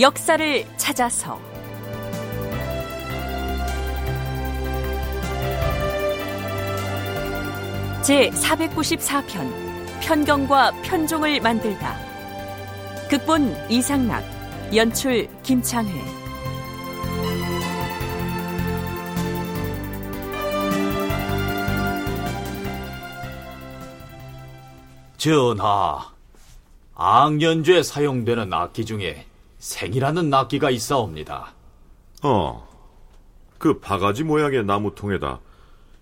역사를 찾아서. 제 494편 편경과 편종을 만들다. 극본 이상락 연출 김창회. 전하 악연주에 사용되는 악기 중에 생이라는 악기가 있사옵니다. 어, 그 바가지 모양의 나무통에다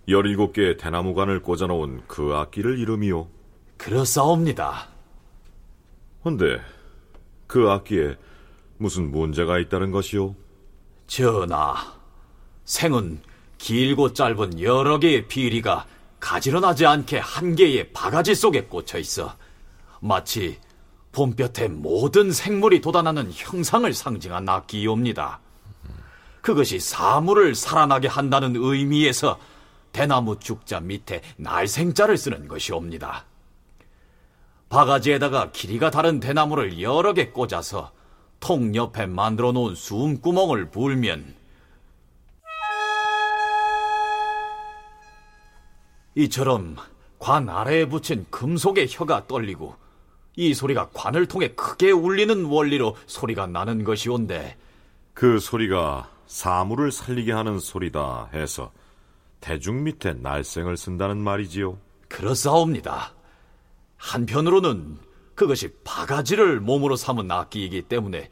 17개의 대나무관을 꽂아놓은 그 악기를 이름이요. 그렇사옵니다. 헌데 그 악기에 무슨 문제가 있다는 것이오? 전하, 생은 길고 짧은 여러 개의 비리가 가지런하지 않게 한 개의 바가지 속에 꽂혀 있어 마치 봄볕에 모든 생물이 돋아나는 형상을 상징한 악기이옵니다. 그것이 사물을 살아나게 한다는 의미에서 대나무 죽자 밑에 날생자를 쓰는 것이옵니다. 바가지에다가 길이가 다른 대나무를 여러 개 꽂아서 통 옆에 만들어 놓은 숨구멍을 불면 이처럼 관 아래에 붙인 금속의 혀가 떨리고 이 소리가 관을 통해 크게 울리는 원리로 소리가 나는 것이온데 그 소리가 사물을 살리게 하는 소리다 해서 대중 밑에 날생을 쓴다는 말이지요. 그렇사옵니다. 한편으로는 그것이 바가지를 몸으로 삼은 악기이기 때문에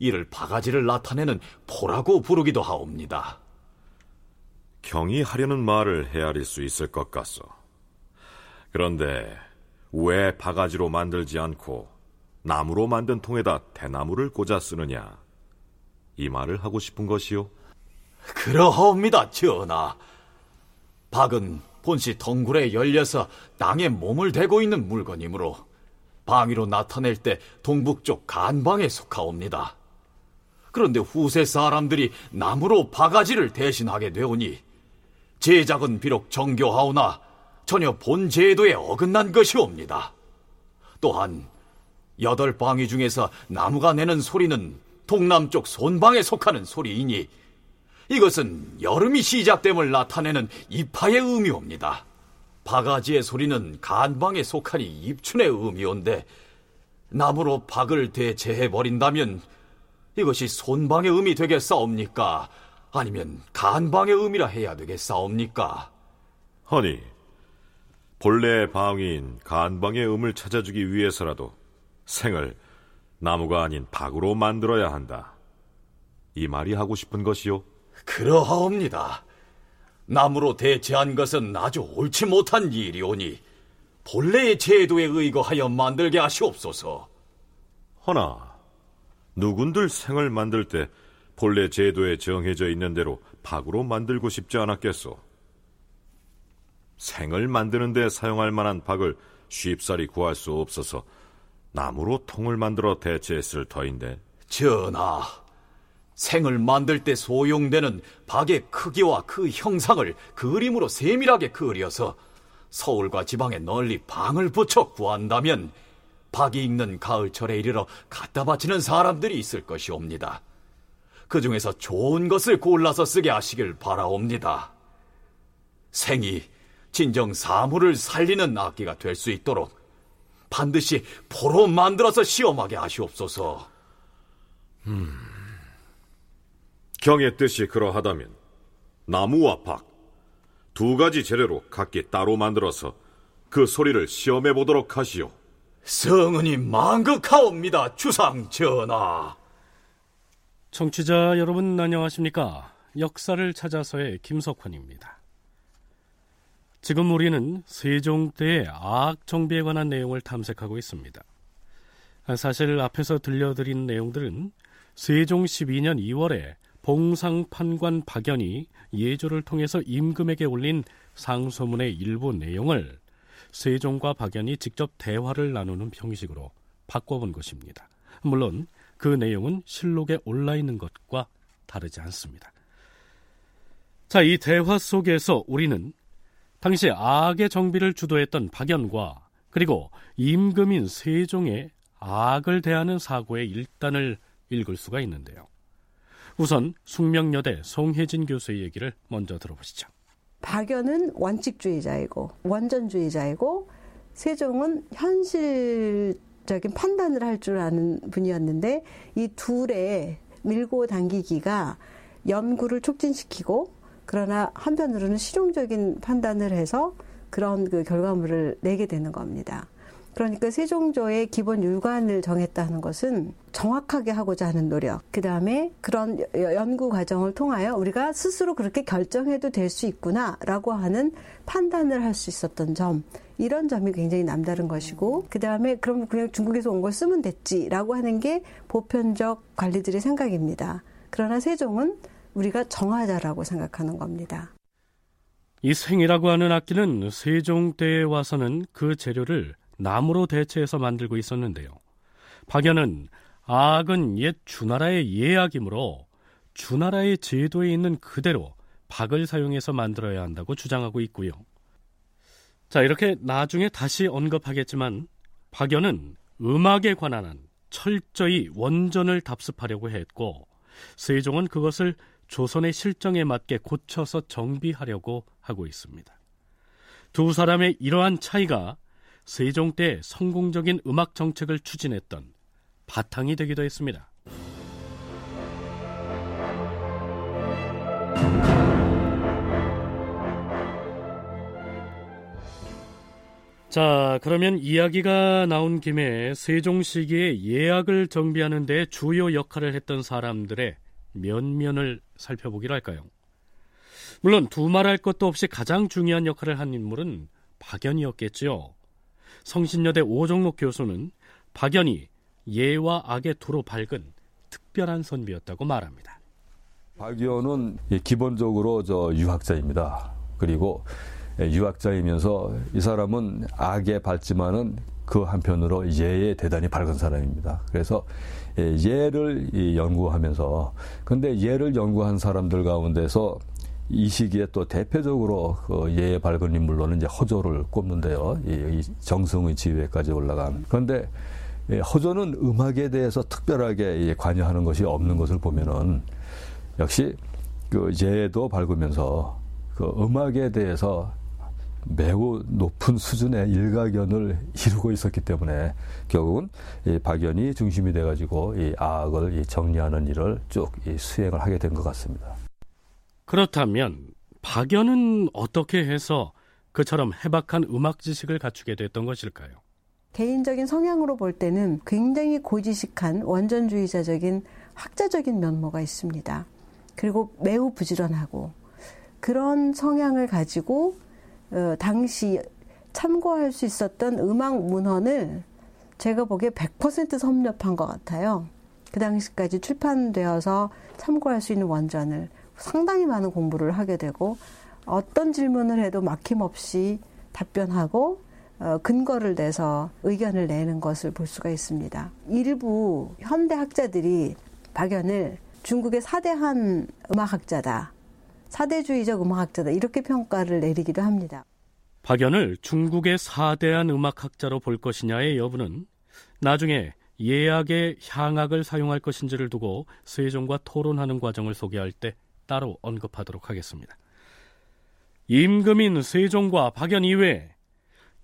이를 바가지를 나타내는 포라고 부르기도 하옵니다. 경이 하려는 말을 헤아릴 수 있을 것 같소. 그런데 왜 바가지로 만들지 않고 나무로 만든 통에다 대나무를 꽂아 쓰느냐? 이 말을 하고 싶은 것이요. 그러하옵니다, 전하. 박은 본시 덩굴에 열려서 땅에 몸을 대고 있는 물건이므로 방위로 나타낼 때 동북쪽 간방에 속하옵니다. 그런데 후세 사람들이 나무로 바가지를 대신하게 되오니 제작은 비록 정교하오나 전혀 본 제도에 어긋난 것이옵니다. 또한 여덟 방위 중에서 나무가 내는 소리는 동남쪽 손방에 속하는 소리이니 이것은 여름이 시작됨을 나타내는 입하의 의미옵니다. 바가지의 소리는 간방에 속하니 입춘의 의미온데 나무로 박을 대체해 버린다면 이것이 손방의 의미 되겠사옵니까? 아니면 간방의 의미라 해야 되겠사옵니까? 허니, 본래의 방위인 간방의 음을 찾아주기 위해서라도 생을 나무가 아닌 박으로 만들어야 한다. 이 말이 하고 싶은 것이요? 그러하옵니다. 나무로 대체한 것은 아주 옳지 못한 일이오니 본래의 제도에 의거하여 만들게 하시옵소서. 허나 누군들 생을 만들 때 본래 제도에 정해져 있는 대로 박으로 만들고 싶지 않았겠소. 생을 만드는 데 사용할 만한 박을 쉽사리 구할 수 없어서 나무로 통을 만들어 대체했을 터인데. 전하, 생을 만들 때 소용되는 박의 크기와 그 형상을 그림으로 세밀하게 그려서 서울과 지방에 널리 방을 붙여 구한다면 박이 익는 가을철에 이르러 갖다 바치는 사람들이 있을 것이옵니다. 그 중에서 좋은 것을 골라서 쓰게 하시길 바라옵니다. 생이 진정 사물을 살리는 악기가 될 수 있도록 반드시 포로 만들어서 시험하게 하시옵소서. 음, 경의 뜻이 그러하다면 나무와 박 두 가지 재료로 각기 따로 만들어서 그 소리를 시험해 보도록 하시오. 성은이 만극하옵니다, 주상 전하. 청취자 여러분 안녕하십니까? 역사를 찾아서의 김석환입니다. 지금 우리는 세종 때의 악 정비에 관한 내용을 탐색하고 있습니다. 사실 앞에서 들려드린 내용들은 세종 12년 2월에 봉상판관 박연이 예조를 통해서 임금에게 올린 상소문의 일부 내용을 세종과 박연이 직접 대화를 나누는 형식으로 바꿔본 것입니다. 물론 그 내용은 실록에 올라 있는 것과 다르지 않습니다. 자, 이 대화 속에서 우리는 당시 악의 정비를 주도했던 박연과 그리고 임금인 세종의 악을 대하는 사고의 일단을 읽을 수가 있는데요. 우선 숙명여대 송혜진 교수의 얘기를 먼저 들어보시죠. 박연은 원칙주의자이고 원전주의자이고 세종은 현실적인 판단을 할 줄 아는 분이었는데 이 둘의 밀고 당기기가 연구를 촉진시키고 그러나 한편으로는 실용적인 판단을 해서 그런 그 결과물을 내게 되는 겁니다. 그러니까 세종조의 기본 율관을 정했다는 것은 정확하게 하고자 하는 노력, 그 다음에 그런 연구 과정을 통하여 우리가 스스로 그렇게 결정해도 될 수 있구나라고 하는 판단을 할 수 있었던 점, 이런 점이 굉장히 남다른 것이고, 그 다음에 그럼 그냥 중국에서 온 걸 쓰면 됐지라고 하는 게 보편적 관리들의 생각입니다. 그러나 세종은 우리가 정하자라고 생각하는 겁니다. 이 생이라고 하는 악기는 세종 때에 와서는 그 재료를 나무로 대체해서 만들고 있었는데요. 박연은 악은 옛 주나라의 예악이므로 주나라의 제도에 있는 그대로 박을 사용해서 만들어야 한다고 주장하고 있고요. 자, 이렇게 나중에 다시 언급하겠지만 박연은 음악에 관한 한 철저히 원전을 답습하려고 했고 세종은 그것을 조선의 실정에 맞게 고쳐서 정비하려고 하고 있습니다. 두 사람의 이러한 차이가 세종 때 성공적인 음악 정책을 추진했던 바탕이 되기도 했습니다. 자, 그러면 이야기가 나온 김에 세종 시기에 예약을 정비하는 데 주요 역할을 했던 사람들의 면면을 살펴보기로 할까요? 물론 두말할 것도 없이 가장 중요한 역할을 한 인물은 박연이었겠지요. 성신여대 오종록 교수는 박연이 예와 악의 두로 밝은 특별한 선비였다고 말합니다. 박연은 기본적으로 저 유학자입니다. 그리고 유학자이면서 이 사람은 악에 밝지만은 그 한편으로 예에 대단히 밝은 사람입니다. 그래서 예를 연구하면서 근데 예를 연구한 사람들 가운데서 이 시기에 또 대표적으로 그 예의 밝은 인물로는 이제 허조를 꼽는데요. 이 정승의 지위에까지 올라간. 그런데 허조는 음악에 대해서 특별하게 관여하는 것이 없는 것을 보면은 역시 그 예도 밝으면서 그 음악에 대해서 매우 높은 수준의 일가견을 이루고 있었기 때문에 결국은 이 박연이 중심이 돼가지고 이 악을 정리하는 일을 쭉 수행을 하게 된 것 같습니다. 그렇다면 박연은 어떻게 해서 그처럼 해박한 음악 지식을 갖추게 됐던 것일까요? 개인적인 성향으로 볼 때는 굉장히 고지식한 원전주의자적인 학자적인 면모가 있습니다. 그리고 매우 부지런하고 그런 성향을 가지고 어, 당시 참고할 수 있었던 음악 문헌을 제가 보기에 100% 섭렵한 것 같아요. 그 당시까지 출판되어서 참고할 수 있는 원전을 상당히 많은 공부를 하게 되고 어떤 질문을 해도 막힘없이 답변하고 어, 근거를 내서 의견을 내는 것을 볼 수가 있습니다. 일부 현대 학자들이 박연을 중국의 사대한 음악학자다. 사대주의적 음악학자다. 이렇게 평가를 내리기도 합니다. 박연을 중국의 사대한 음악학자로 볼 것이냐의 여부는 나중에 예약의 향악을 사용할 것인지를 두고 세종과 토론하는 과정을 소개할 때 따로 언급하도록 하겠습니다. 임금인 세종과 박연 이외에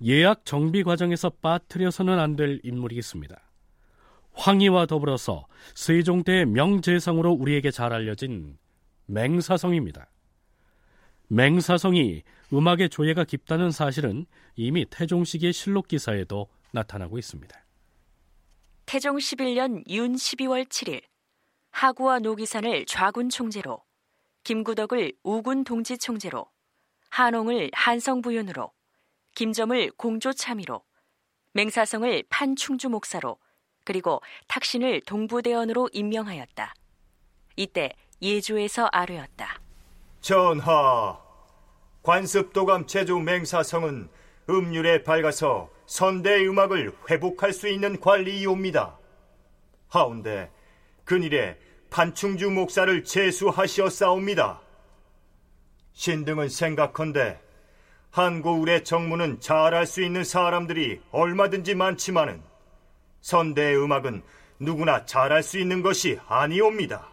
예약 정비 과정에서 빠뜨려서는 안 될 인물이 있습니다. 황희와 더불어서 세종 때 명재상으로 우리에게 잘 알려진 맹사성입니다. 맹사성이 음악의 조예가 깊다는 사실은 이미 태종 시기의 실록 기사에도 나타나고 있습니다. 태종 11년 윤 12월 7일 하구와 노기산을 좌군 총재로 김구덕을 우군 동지 총재로 한홍을 한성 부윤으로 김점을 공조 참의로 맹사성을 판충주 목사로 그리고 탁신을 동부대원으로 임명하였다. 이때 예주에서 아뢰었다. 전하, 관습도감 제주 맹사성은 음률에 밝아서 선대 음악을 회복할 수 있는 관리이옵니다. 하운데 근일에 판충주 목사를 제수하시었사옵니다. 신등은 생각컨대 한고울의 정무는 잘할 수 있는 사람들이 얼마든지 많지만은 선대의 음악은 누구나 잘할 수 있는 것이 아니옵니다.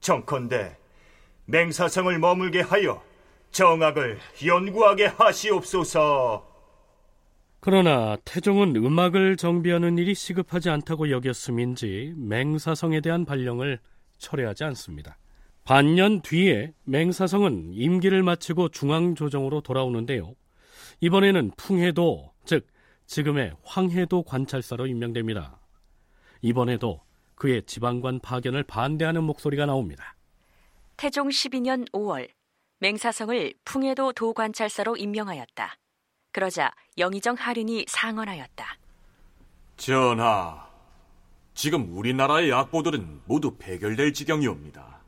정컨대 맹사성을 머물게 하여 정악을 연구하게 하시옵소서. 그러나 태종은 음악을 정비하는 일이 시급하지 않다고 여겼음인지 맹사성에 대한 발령을 철회하지 않습니다. 반년 뒤에 맹사성은 임기를 마치고 중앙조정으로 돌아오는데요. 이번에는 풍해도, 즉 지금의 황해도 관찰사로 임명됩니다. 이번에도 그의 지방관 파견을 반대하는 목소리가 나옵니다. 태종 12년 5월 맹사성을 풍해도 도관찰사로 임명하였다. 그러자 영의정 하륜이 상언하였다. 전하, 지금 우리나라의 악보들은 모두 배결될 지경이옵니다.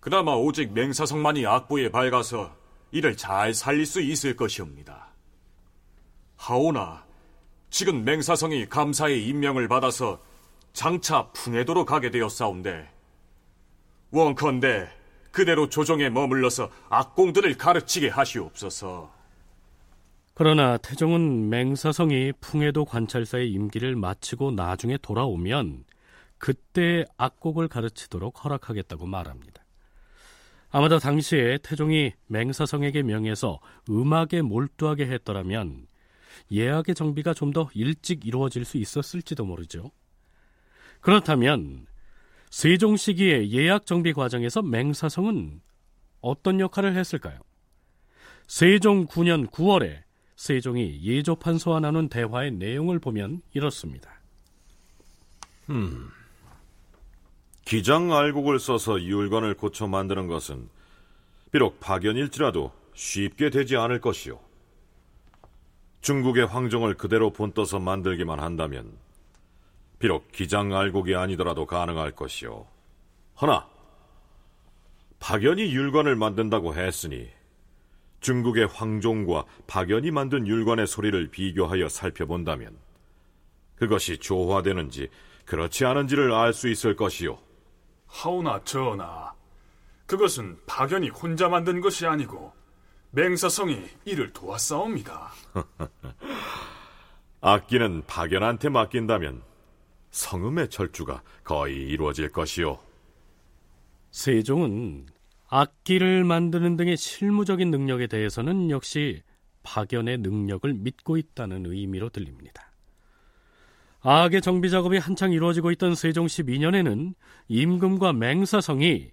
그나마 오직 맹사성만이 악보에 밝아서 이를 잘 살릴 수 있을 것이옵니다. 하오나 지금 맹사성이 감사의 임명을 받아서 장차 풍해도로 가게 되었사온데 원컨대 그대로 조정에 머물러서 악공들을 가르치게 하시옵소서. 그러나 태종은 맹사성이 풍해도 관찰사의 임기를 마치고 나중에 돌아오면 그때 악곡을 가르치도록 허락하겠다고 말합니다. 아마도 당시에 태종이 맹사성에게 명해서 음악에 몰두하게 했더라면 예약의 정비가 좀 더 일찍 이루어질 수 있었을지도 모르죠. 그렇다면 세종 시기의 예약 정비 과정에서 맹사성은 어떤 역할을 했을까요? 세종 9년 9월에 세종이 예조판서와 나눈 대화의 내용을 보면 이렇습니다. 음, 기장 알곡을 써서 율관을 고쳐 만드는 것은 비록 박연일지라도 쉽게 되지 않을 것이요. 중국의 황종을 그대로 본떠서 만들기만 한다면 비록 기장 알곡이 아니더라도 가능할 것이요. 허나 박연이 율관을 만든다고 했으니 중국의 황종과 박연이 만든 율관의 소리를 비교하여 살펴본다면 그것이 조화되는지 그렇지 않은지를 알 수 있을 것이요. 하오나 전하, 그것은 박연이 혼자 만든 것이 아니고 맹사성이 이를 도왔사옵니다. 악기는 박연한테 맡긴다면 성음의 철주가 거의 이루어질 것이요. 세종은 악기를 만드는 등의 실무적인 능력에 대해서는 역시 박연의 능력을 믿고 있다는 의미로 들립니다. 악의 정비 작업이 한창 이루어지고 있던 세종 12년에는 임금과 맹사성이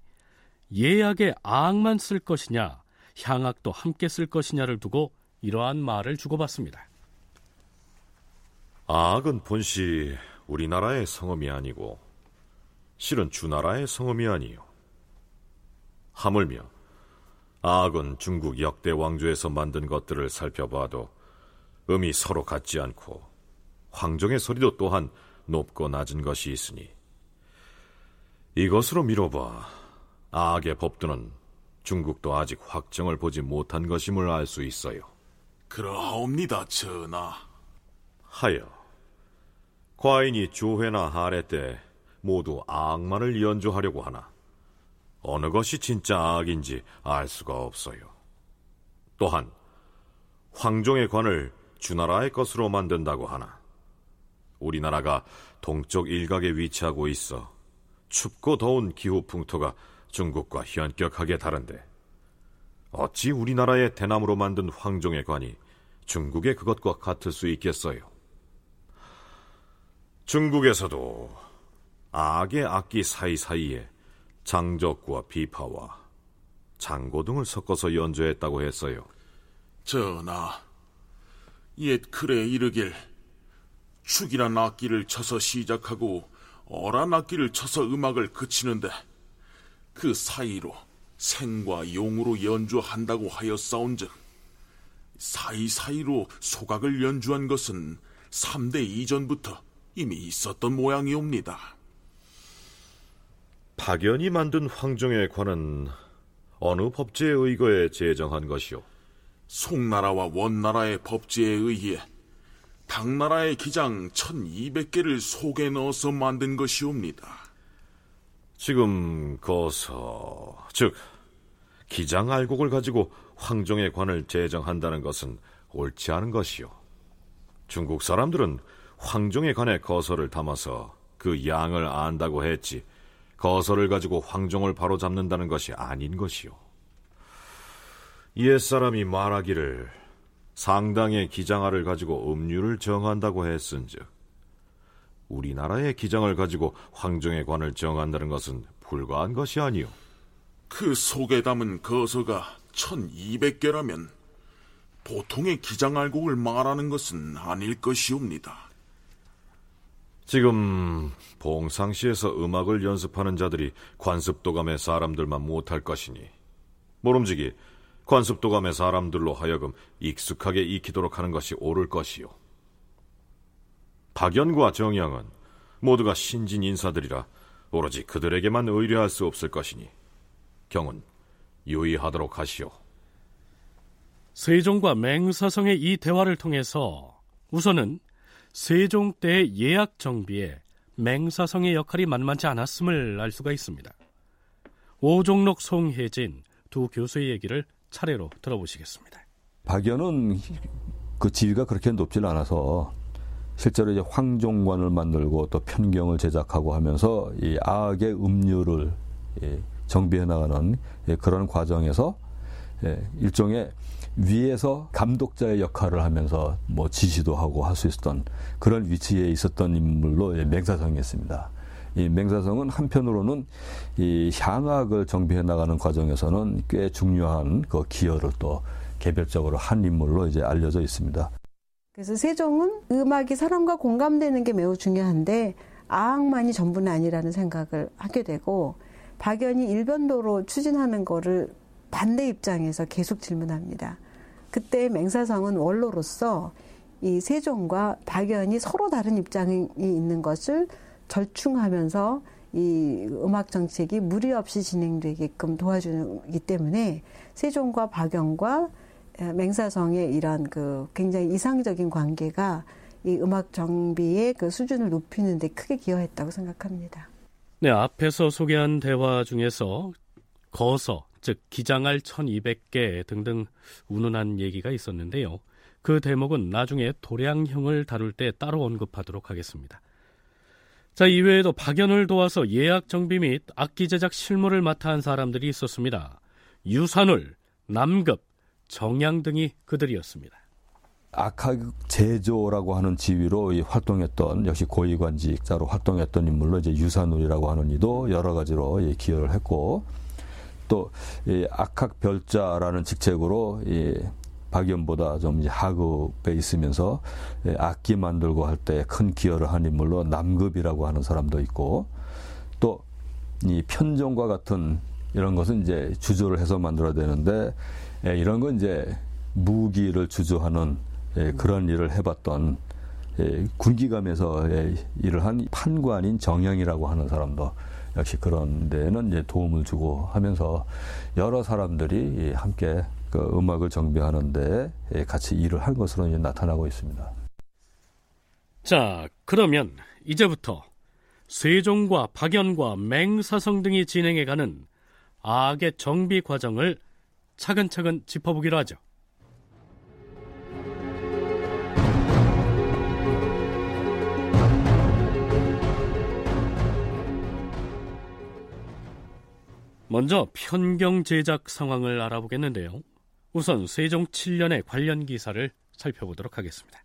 예약에 악만 쓸 것이냐, 향악도 함께 쓸 것이냐를 두고 이러한 말을 주고받습니다. 악은 본시 우리나라의 성음이 아니고 실은 주나라의 성음이 아니요. 하물며 악은 중국 역대 왕조에서 만든 것들을 살펴봐도 음이 서로 같지 않고 황정의 소리도 또한 높고 낮은 것이 있으니 이것으로 미뤄봐 악의 법도는 중국도 아직 확정을 보지 못한 것임을 알 수 있어요. 그러하옵니다, 전하. 하여 과인이 조회나 하례 때 모두 악만을 연주하려고 하나 어느 것이 진짜 악인지 알 수가 없어요. 또한 황종의 관을 주나라의 것으로 만든다고 하나 우리나라가 동쪽 일각에 위치하고 있어 춥고 더운 기후 풍토가 중국과 현격하게 다른데 어찌 우리나라의 대나무로 만든 황종의 관이 중국의 그것과 같을 수 있겠어요? 중국에서도 악의 악기 사이사이에 장적과 비파와 장고 등을 섞어서 연주했다고 했어요. 전하, 옛 글에 이르길 축이란 악기를 쳐서 시작하고 어란 악기를 쳐서 음악을 그치는데 그 사이로 생과 용으로 연주한다고 하였사온즉 사이사이로 소각을 연주한 것은 3대 이전부터 이미 있었던 모양이옵니다. 박연이 만든 황종의 관은 어느 법제에 의거해 제정한 것이오? 송나라와 원나라의 법제에 의해 당나라의 기장 1200개를 속에 넣어서 만든 것이옵니다. 지금 거서, 즉 기장 알곡을 가지고 황종의 관을 제정한다는 것은 옳지 않은 것이오. 중국 사람들은 황종의 관에 거설을 담아서 그 양을 안다고 했지 거설을 가지고 황종을 바로 잡는다는 것이 아닌 것이요. 옛사람이 말하기를 상당의 기장알을 가지고 음료를 정한다고 했은즉 우리나라의 기장을 가지고 황종의 관을 정한다는 것은 불가한 것이 아니요. 그 속에 담은 거서가 1200개라면 보통의 기장알곡을 말하는 것은 아닐 것이옵니다. 지금 봉상시에서 음악을 연습하는 자들이 관습도감의 사람들만 못할 것이니 모름지기 관습도감의 사람들로 하여금 익숙하게 익히도록 하는 것이 옳을 것이요. 박연과 정양은 모두가 신진 인사들이라 오로지 그들에게만 의뢰할 수 없을 것이니 경은 유의하도록 하시오. 세종과 맹사성의 이 대화를 통해서 우선은 세종 때의 예약 정비에 맹사성의 역할이 만만치 않았음을 알 수가 있습니다. 오종록, 송혜진 두 교수의 얘기를 차례로 들어보시겠습니다. 박연은 그 지위가 그렇게 높지 않아서 실제로 이제 황종관을 만들고 또 편경을 제작하고 하면서 이 악의 음료를 정비해 나가는 그런 과정에서 일종의 위에서 감독자의 역할을 하면서 뭐 지시도 하고 할 수 있었던 그런 위치에 있었던 인물로 맹사성이었습니다. 이 맹사성은 한편으로는 이 향악을 정비해 나가는 과정에서는 꽤 중요한 그 기여를 또 개별적으로 한 인물로 이제 알려져 있습니다. 그래서 세종은 음악이 사람과 공감되는 게 매우 중요한데 아악만이 전부는 아니라는 생각을 하게 되고 박연이 일변도로 추진하는 거를 반대 입장에서 계속 질문합니다. 그때 맹사성은 원로로서 이 세종과 박연이 서로 다른 입장이 있는 것을 절충하면서 이 음악 정책이 무리 없이 진행되게끔 도와주기 때문에 세종과 박연과 맹사성의 이런 그 굉장히 이상적인 관계가 이 음악 정비의 그 수준을 높이는 데 크게 기여했다고 생각합니다. 네, 앞에서 소개한 대화 중에서 거서, 즉 기장할 1200개 등등 운운한 얘기가 있었는데요. 그 대목은 나중에 도량형을 다룰 때 따로 언급하도록 하겠습니다. 자, 이외에도 박연을 도와서 예약 정비 및 악기 제작 실무를 맡아 한 사람들이 있었습니다. 유산울, 남급, 정양 등이 그들이었습니다. 악학 제조라고 하는 지위로 활동했던 역시 고위관직자로 활동했던 인물로 이제 유산울이라고 하는 이도 여러 가지로 기여를 했고 또 악학 별자라는 직책으로 박연보다 좀 하급에 있으면서 악기 만들고 할 때 큰 기여를 한 인물로 남급이라고 하는 사람도 있고 또 이 편종과 같은 이런 것은 이제 주조를 해서 만들어야 되는데 이런 건 이제 무기를 주조하는 그런 일을 해봤던 군기감에서 일을 한 판관인 정영이라고 하는 사람도 역시 그런 데는 이제 도움을 주고 하면서 여러 사람들이 함께 그 음악을 정비하는데 같이 일을 한 것으로 나타나고 있습니다. 자, 그러면 이제부터 세종과 박연과 맹사성 등이 진행해가는 악의 정비 과정을 차근차근 짚어보기로 하죠. 먼저 편경 제작 상황을 알아보겠는데요. 우선 세종 7년의 관련 기사를 살펴보도록 하겠습니다.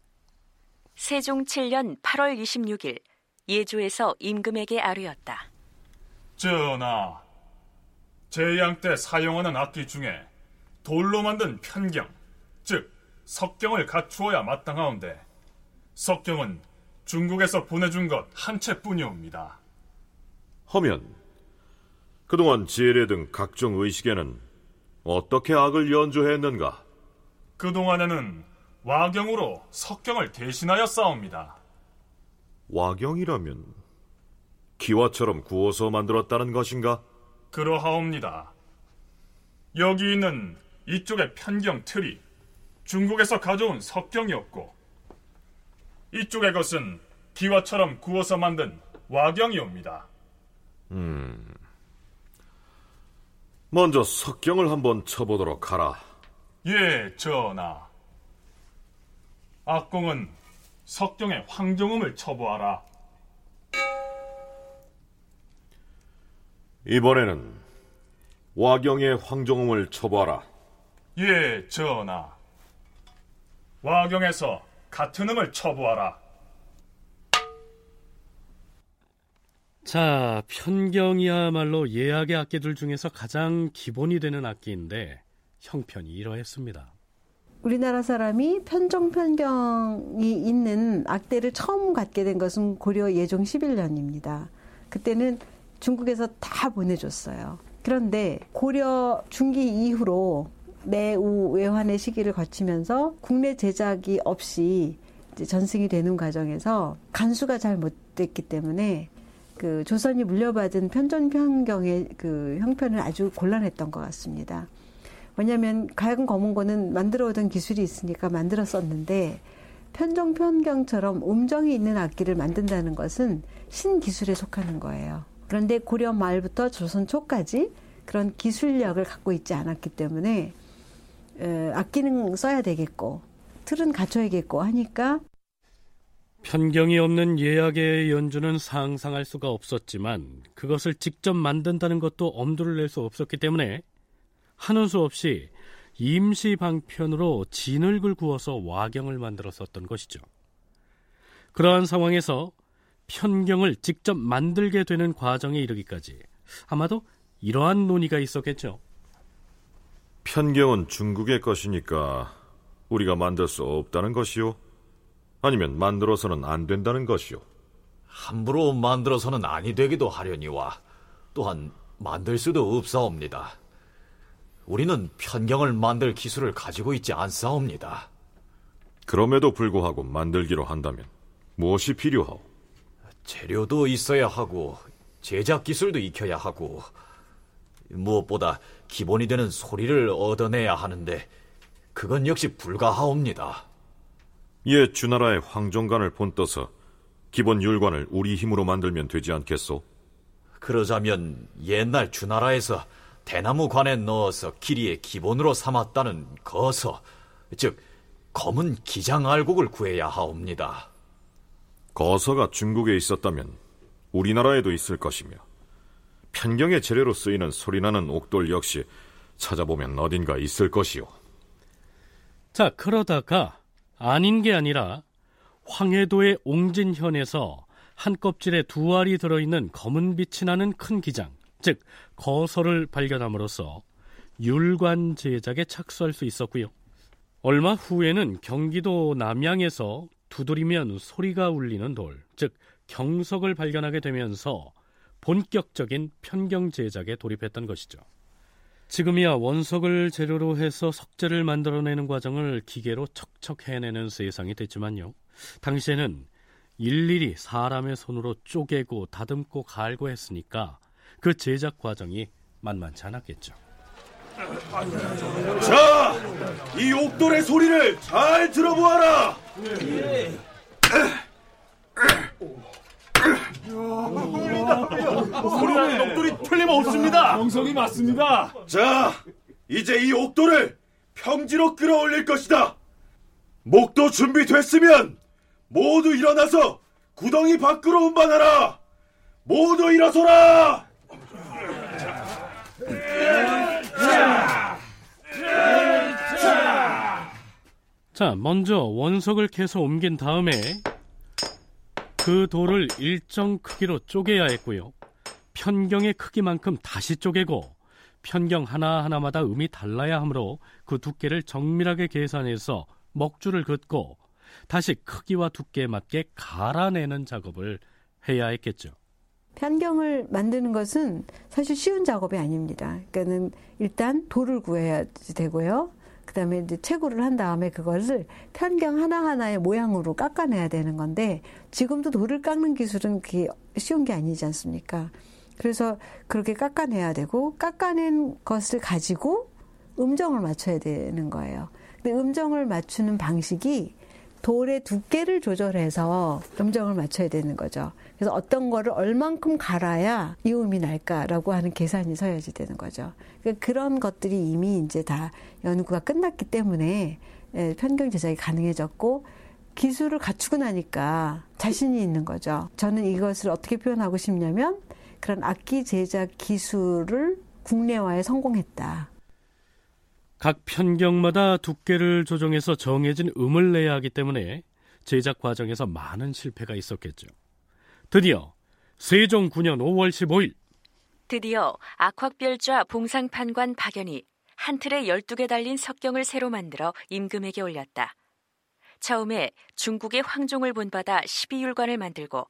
세종 7년 8월 26일 예조에서 임금에게 아뢰었다. 전하, 제양 때 사용하는 악기 중에 돌로 만든 편경, 즉 석경을 갖추어야 마땅하온데 석경은 중국에서 보내준 것 한 채뿐이옵니다. 하면 그동안 지뢰 등 각종 의식에는 어떻게 악을 연주했는가? 그동안에는 와경으로 석경을 대신하여 싸웁니다. 와경이라면 기와처럼 구워서 만들었다는 것인가? 그러하옵니다. 여기 있는 이쪽의 편경 틀이 중국에서 가져온 석경이었고 이쪽의 것은 기와처럼 구워서 만든 와경이옵니다. 음. 먼저 석경을 한번 쳐보도록 하라. 예, 전하. 악공은 석경의 황정음을 처부하라. 이번에는 와경의 황정음을 처부하라. 예, 전하. 와경에서 같은 음을 처부하라. 자, 편경이야말로 예악의 악기들 중에서 가장 기본이 되는 악기인데 형편이 이러했습니다. 우리나라 사람이 편정 편경이 있는 악대를 처음 갖게 된 것은 고려 예종 11년입니다. 그때는 중국에서 다 보내줬어요. 그런데 고려 중기 이후로 내우 외환의 시기를 거치면서 국내 제작이 없이 전승이 되는 과정에서 간수가 잘 못 됐기 때문에 그 조선이 물려받은 편전 편경의 그 형편은 아주 곤란했던 것 같습니다. 왜냐하면 가야금 검은고는 만들어 오던 기술이 있으니까 만들었었는데 편정 편경처럼 음정이 있는 악기를 만든다는 것은 신기술에 속하는 거예요. 그런데 고려 말부터 조선 초까지 그런 기술력을 갖고 있지 않았기 때문에 악기는 써야 되겠고 틀은 갖춰야겠고 하니까 편경이 없는 예약의 연주는 상상할 수가 없었지만 그것을 직접 만든다는 것도 엄두를 낼 수 없었기 때문에 하는 수 없이 임시 방편으로 진흙을 구워서 와경을 만들었었던 것이죠. 그러한 상황에서 편경을 직접 만들게 되는 과정에 이르기까지 아마도 이러한 논의가 있었겠죠. 편경은 중국의 것이니까 우리가 만들 수 없다는 것이요? 아니면 만들어서는 안 된다는 것이요. 함부로 만들어서는 아니 되기도 하려니와 또한 만들 수도 없사옵니다. 우리는 편경을 만들 기술을 가지고 있지 않사옵니다. 그럼에도 불구하고 만들기로 한다면 무엇이 필요하오? 재료도 있어야 하고 제작 기술도 익혀야 하고 무엇보다 기본이 되는 소리를 얻어내야 하는데 그건 역시 불가하옵니다. 옛 주나라의 황정관을 본떠서 기본 율관을 우리 힘으로 만들면 되지 않겠소? 그러자면 옛날 주나라에서 대나무 관에 넣어서 길이의 기본으로 삼았다는 거서, 즉 검은 기장 알곡을 구해야 하옵니다. 거서가 중국에 있었다면 우리나라에도 있을 것이며 편경의 재료로 쓰이는 소리나는 옥돌 역시 찾아보면 어딘가 있을 것이오. 자, 그러다가 아닌 게 아니라 황해도의 옹진현에서 한 껍질에 두 알이 들어있는 검은 빛이 나는 큰 기장, 즉 거서를 발견함으로써 율관 제작에 착수할 수 있었고요. 얼마 후에는 경기도 남양에서 두드리면 소리가 울리는 돌, 즉 경석을 발견하게 되면서 본격적인 편경 제작에 돌입했던 것이죠. 지금이야 원석을 재료로 해서 석재를 만들어내는 과정을 기계로 척척 해내는 세상이 됐지만요. 당시에는 일일이 사람의 손으로 쪼개고 다듬고 갈고 했으니까 그 제작 과정이 만만치 않았겠죠. 자, 이 옥돌의 소리를 잘 들어보아라. 소리나는 옥돌이 틀림없습니다. 정성이 맞습니다. 자, 이제 이 옥돌을 평지로 끌어올릴 것이다. 목도 준비됐으면 모두 일어나서 구덩이 밖으로 운반하라. 모두 일어서라. 자, 먼저 원석을 캐서 옮긴 다음에 그 돌을 일정 크기로 쪼개야 했고요. 편경의 크기만큼 다시 쪼개고 편경 하나하나마다 음이 달라야 하므로 그 두께를 정밀하게 계산해서 먹줄을 긋고 다시 크기와 두께에 맞게 갈아내는 작업을 해야 했겠죠. 편경을 만드는 것은 사실 쉬운 작업이 아닙니다. 그러니까는 일단 돌을 구해야 되고요. 그다음에 이제 채굴을 한 다음에 그것을 편경 하나하나의 모양으로 깎아내야 되는 건데 지금도 돌을 깎는 기술은 그게 쉬운 게 아니지 않습니까? 그래서 그렇게 깎아내야 되고 깎아낸 것을 가지고 음정을 맞춰야 되는 거예요. 근데 음정을 맞추는 방식이 돌의 두께를 조절해서 음정을 맞춰야 되는 거죠. 그래서 어떤 거를 얼만큼 갈아야 이 음이 날까라고 하는 계산이 서야지 되는 거죠. 그러니까 그런 것들이 이미 이제 다 연구가 끝났기 때문에 예, 편경 제작이 가능해졌고 기술을 갖추고 나니까 자신이 있는 거죠. 저는 이것을 어떻게 표현하고 싶냐면 그런 악기 제작 기술을 국내화에 성공했다. 각 편경마다 두께를 조정해서 정해진 음을 내야 하기 때문에 제작 과정에서 많은 실패가 있었겠죠. 드디어 세종 9년 5월 15일 드디어 악확별좌 봉상판관 박연이 한 틀에 12개 달린 석경을 새로 만들어 임금에게 올렸다. 처음에 중국의 황종을 본받아 12율관을 만들고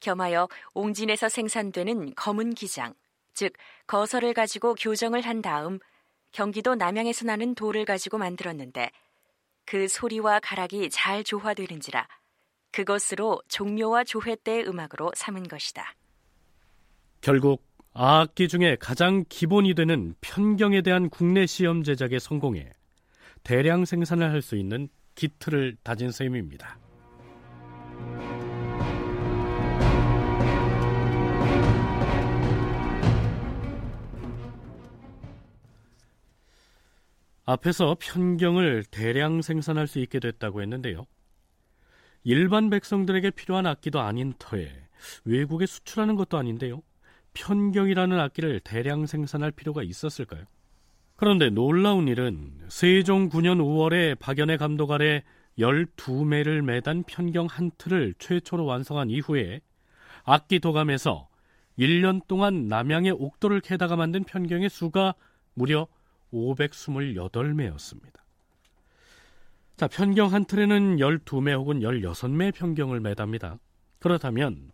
겸하여 옹진에서 생산되는 검은 기장, 즉 거설을 가지고 교정을 한 다음 경기도 남양에서 나는 돌을 가지고 만들었는데 그 소리와 가락이 잘 조화되는지라 그것으로 종묘와 조회 때의 음악으로 삼은 것이다. 결국 악기 중에 가장 기본이 되는 편경에 대한 국내 시험 제작에 성공해 대량 생산을 할 수 있는 기틀을 다진 셈입니다. 앞에서 편경을 대량 생산할 수 있게 됐다고 했는데요. 일반 백성들에게 필요한 악기도 아닌 터에 외국에 수출하는 것도 아닌데요. 편경이라는 악기를 대량 생산할 필요가 있었을까요? 그런데 놀라운 일은 세종 9년 5월에 박연의 감독 아래 12매를 매단 편경 한 틀을 최초로 완성한 이후에 악기 도감에서 1년 동안 남양의 옥도를 캐다가 만든 편경의 수가 무려 528매였습니다. 자, 편경 한 틀에는 12매 혹은 16매 편경을 매답니다. 그렇다면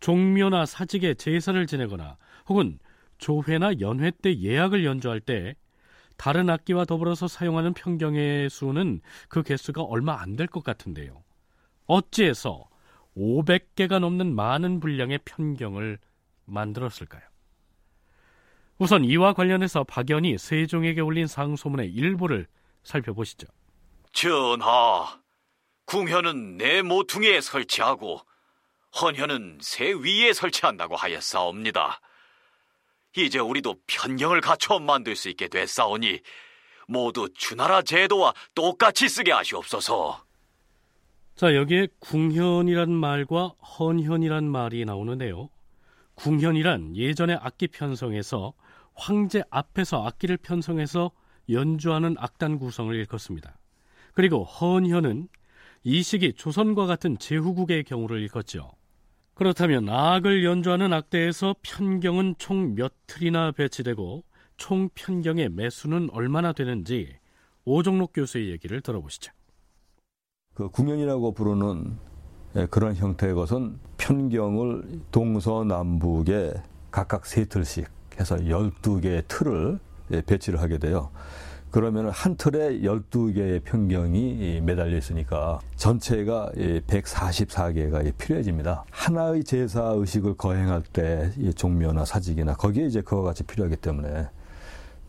종묘나 사직에 제사를 지내거나 혹은 조회나 연회 때 예약을 연주할 때 다른 악기와 더불어서 사용하는 편경의 수는 그 개수가 얼마 안 될 것 같은데요. 어찌해서 500개가 넘는 많은 분량의 편경을 만들었을까요? 우선 이와 관련해서 박연이 세종에게 올린 상소문의 일부를 살펴보시죠. 전하, 궁현은 내 모퉁이에 설치하고 헌현은 새 위에 설치한다고 하였사옵니다. 이제 우리도 편경을 갖춰 만들 수 있게 됐사오니 모두 주나라 제도와 똑같이 쓰게 하시옵소서. 자, 여기에 궁현이란 말과 헌현이란 말이 나오는데요. 궁현이란 예전의 악기 편성에서 황제 앞에서 악기를 편성해서 연주하는 악단 구성을 일컫습니다. 그리고 헌현은 이 시기 조선과 같은 제후국의 경우를 일컫죠. 그렇다면 악을 연주하는 악대에서 편경은 총 몇 틀이나 배치되고 총 편경의 매수는 얼마나 되는지 오종록 교수의 얘기를 들어보시죠. 그 궁연이라고 부르는 예, 그런 형태의 것은 편경을 동서남북에 각각 세 틀씩 해서 12개의 틀을 예, 배치를 하게 돼요. 그러면 한 틀에 12개의 편경이 매달려 있으니까 전체가 144개가 필요해집니다. 하나의 제사 의식을 거행할 때 종묘나 사직이나 거기에 이제 그와 같이 필요하기 때문에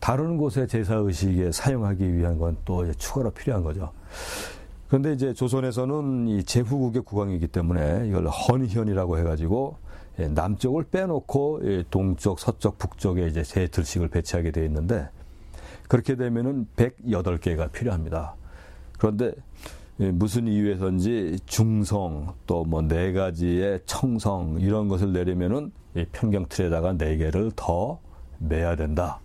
다른 곳의 제사 의식에 사용하기 위한 건 또 추가로 필요한 거죠. 그런데 이제 조선에서는 이 제후국의 국왕이기 때문에 이걸 헌현이라고 해가지고 남쪽을 빼놓고 동쪽, 서쪽, 북쪽에 이제 세 틀씩을 배치하게 되어 있는데 그렇게 되면은 108개가 필요합니다. 그런데 무슨 이유에선지 중성 또 뭐 네 가지의 청성 이런 것을 내려면은 편경 틀에다가 네 개를 더 매야 된다.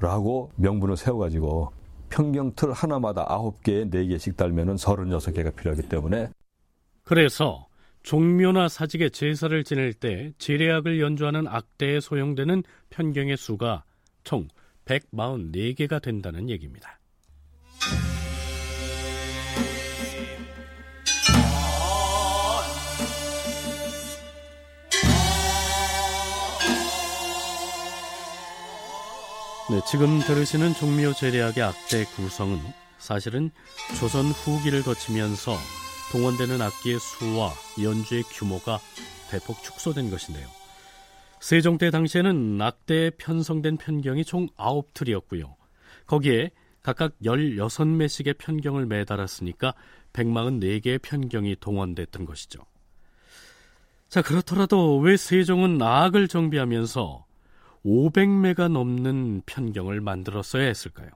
라고 명분을 세워가지고 평경 틀 하나마다 아홉 개에 네 개씩 달면은 서른여섯 개가 필요하기 때문에 그래서 종묘나 사직에 제사를 지낼 때 제례악을 연주하는 악대에 소용되는 편경의 수가 총 144개가 된다는 얘기입니다. 네, 지금 들으시는 종묘 제례악의 악대 구성은 사실은 조선 후기를 거치면서 동원되는 악기의 수와 연주의 규모가 대폭 축소된 것인데요. 세종 때 당시에는 악대에 편성된 편경이 총 9틀이었고요. 거기에 각각 16매씩의 편경을 매달았으니까 144개의 편경이 동원됐던 것이죠. 자, 그렇더라도 왜 세종은 악을 정비하면서 500매가 넘는 편경을 만들었어야 했을까요?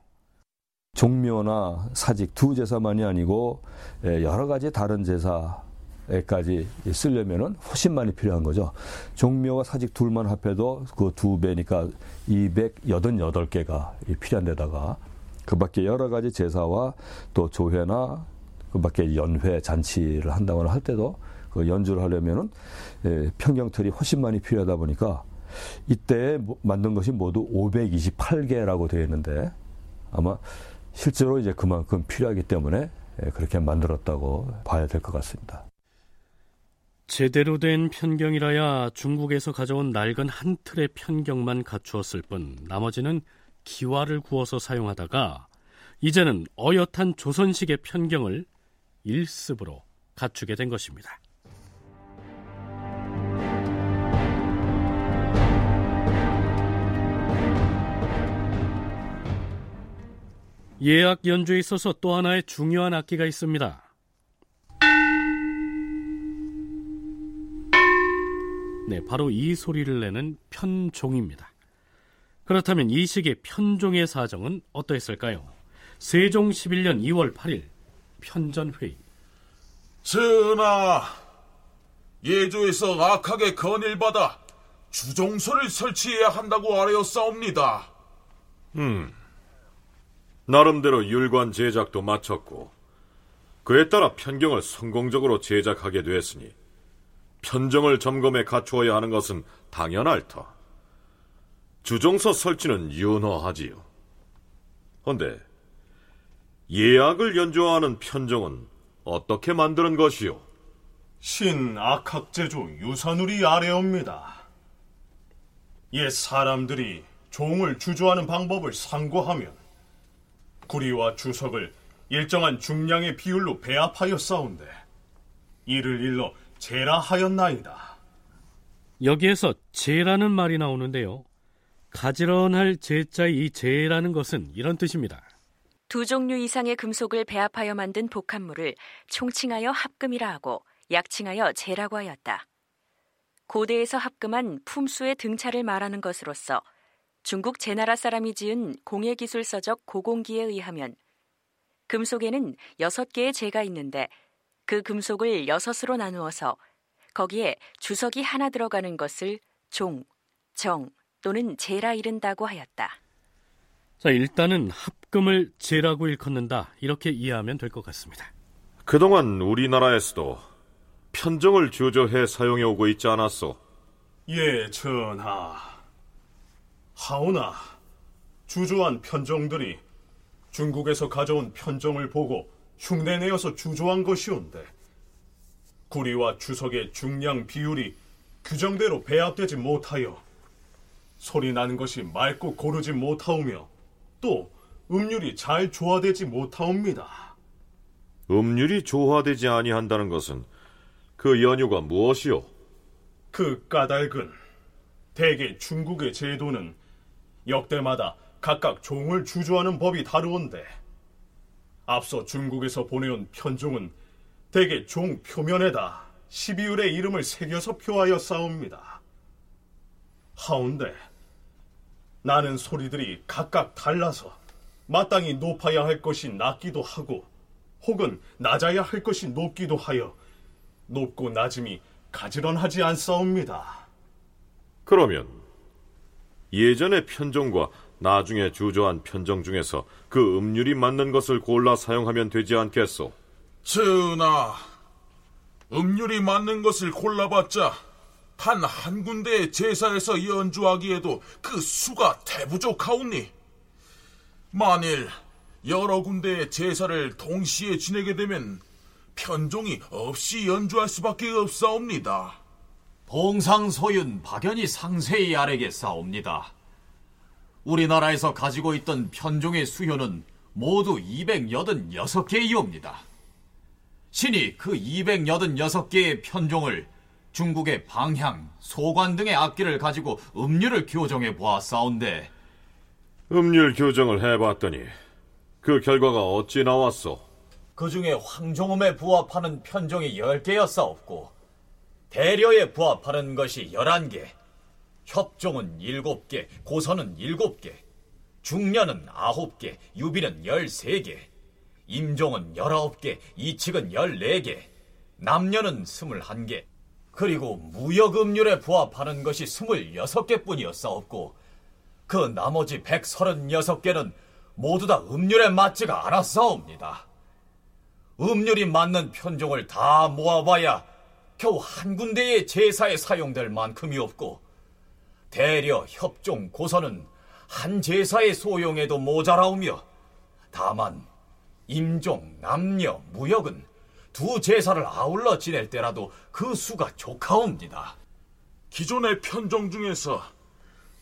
종묘나 사직 두 제사만이 아니고 예, 여러 가지 다른 제사 에까지 쓰려면은 훨씬 많이 필요한 거죠. 종묘와 사직 둘만 합해도 그 두 배니까 288개가 필요한 데다가 그 밖에 여러 가지 제사와 또 조회나 그 밖에 연회 잔치를 한다거나 할 때도 그 연주를 하려면은 예, 평경틀이 훨씬 많이 필요하다 보니까 이때 만든 것이 모두 528개라고 되어 있는데 아마 실제로 이제 그만큼 필요하기 때문에 예, 그렇게 만들었다고 봐야 될 것 같습니다. 제대로 된 편경이라야 중국에서 가져온 낡은 한 틀의 편경만 갖추었을 뿐 나머지는 기와를 구워서 사용하다가 이제는 어엿한 조선식의 편경을 일습으로 갖추게 된 것입니다. 예악 연주에 있어서 또 하나의 중요한 악기가 있습니다. 네, 바로 이 소리를 내는 편종입니다. 그렇다면 이 시기의 편종의 사정은 어떠했을까요? 세종 11년 2월 8일 편전회의 전하, 예조에서 악하게 건일받아 주종소를 설치해야 한다고 아뢰었사옵니다. 음, 나름대로 율관 제작도 마쳤고 그에 따라 편경을 성공적으로 제작하게 되었으니 편정을 점검해 갖추어야 하는 것은 당연할 터. 주종서 설치는 윤허하지요. 헌데 예악을 연주하는 편정은 어떻게 만드는 것이요? 신 악학제조 유산울이 아래옵니다. 옛 사람들이 종을 주조하는 방법을 상고하면 구리와 주석을 일정한 중량의 비율로 배합하여 싸운데 이를 일러 제라하였나이다. 여기에서 제라는 말이 나오는데요. 가지런할 제자의 이 제라는 것은 이런 뜻입니다. 두 종류 이상의 금속을 배합하여 만든 복합물을 총칭하여 합금이라 하고 약칭하여 제라고 하였다. 고대에서 합금한 품수의 등차를 말하는 것으로서 중국 제나라 사람이 지은 공예기술서적 고공기에 의하면 금속에는 여섯 개의 재가 있는데 그 금속을 여섯으로 나누어서 거기에 주석이 하나 들어가는 것을 종, 정 또는 재라 이른다고 하였다. 자, 일단은 합금을 재라고 일컫는다. 이렇게 이해하면 될 것 같습니다. 그동안 우리나라에서도 편정을 주저해 사용해 오고 있지 않았소? 예, 전하. 하오나 주조한 편정들이 중국에서 가져온 편정을 보고 흉내 내어서 주조한 것이온데 구리와 주석의 중량 비율이 규정대로 배합되지 못하여 소리 나는 것이 맑고 고르지 못하오며 또 음률이 잘 조화되지 못하옵니다. 음률이 조화되지 아니한다는 것은 그 연유가 무엇이오? 그 까닭은 대개 중국의 제도는 역대마다 각각 종을 주조하는 법이 다르온데 앞서 중국에서 보내온 편종은 대개 종 표면에다 12율의 이름을 새겨서 표하여 싸웁니다. 하운데 나는 소리들이 각각 달라서 마땅히 높아야 할 것이 낮기도 하고 혹은 낮아야 할 것이 높기도 하여 높고 낮음이 가지런하지 않사옵니다. 그러면 예전의 편종과 나중에 주저한 편정 중에서 그 음률이 맞는 것을 골라 사용하면 되지 않겠소? 전하, 음률이 맞는 것을 골라봤자 단 한 군데의 제사에서 연주하기에도 그 수가 대부족하오니 만일 여러 군데의 제사를 동시에 지내게 되면 편종이 없이 연주할 수밖에 없사옵니다. 봉상소윤 박연이 상세히 아래겠사옵니다. 우리나라에서 가지고 있던 편종의 수효는 모두 286개이옵니다. 신이 그 286개의 편종을 중국의 방향, 소관 등의 악기를 가지고 음률을 교정해 보았사온데 음률 교정을 해봤더니 그 결과가 어찌 나왔소? 그 중에 황종음에 부합하는 편종이 10개였사옵고 대려에 부합하는 것이 11개, 협종은 7개, 고선은 7개, 중려는 아홉 개, 유빈은 열세 개, 임종은 열아홉 개, 이칙은 열네 개, 남녀는 스물한 개, 그리고 무역음률에 부합하는 것이 스물여섯 개뿐이었사옵고 그 나머지 백서른여섯 개는 모두 다 음률에 맞지가 않았사옵니다. 음률이 맞는 편종을 다 모아봐야 겨우 한 군데의 제사에 사용될 만큼이 없고 대려 협종 고선은 한 제사의 소용에도 모자라오며 다만 임종, 남녀, 무역은 두 제사를 아울러 지낼 때라도 그 수가 좋카옵니다. 기존의 편종 중에서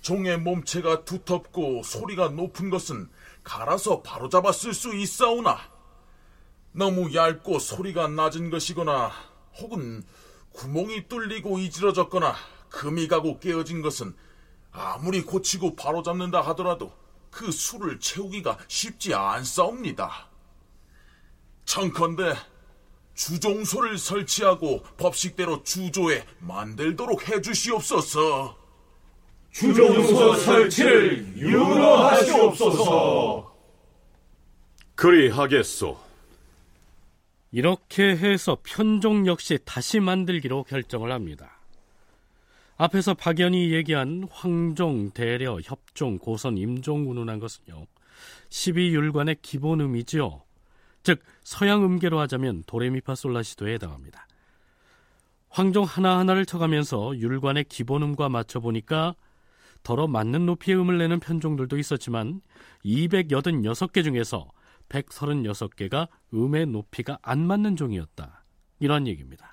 종의 몸체가 두텁고 소리가 높은 것은 갈아서 바로잡아 쓸 수 있사오나 너무 얇고 소리가 낮은 것이거나 혹은 구멍이 뚫리고 이지러졌거나 금이 가고 깨어진 것은 아무리 고치고 바로잡는다 하더라도 그 수를 채우기가 쉽지 않사옵니다. 청컨대 주종소를 설치하고 법식대로 주조에 만들도록 해주시옵소서. 주종소 설치를 윤호하시옵소서. 그리하겠소. 이렇게 해서 편종 역시 다시 만들기로 결정을 합니다. 앞에서 박연이 얘기한 황종, 대려, 협종, 고선, 임종 운운한 것은요. 12율관의 기본 음이지요. 즉 서양 음계로 하자면 도레미파솔라시도에 해당합니다. 황종 하나하나를 쳐가면서 율관의 기본음과 맞춰보니까 더러 맞는 높이의 음을 내는 편종들도 있었지만 286개 중에서 136개가 음의 높이가 안 맞는 종이었다. 이런 얘기입니다.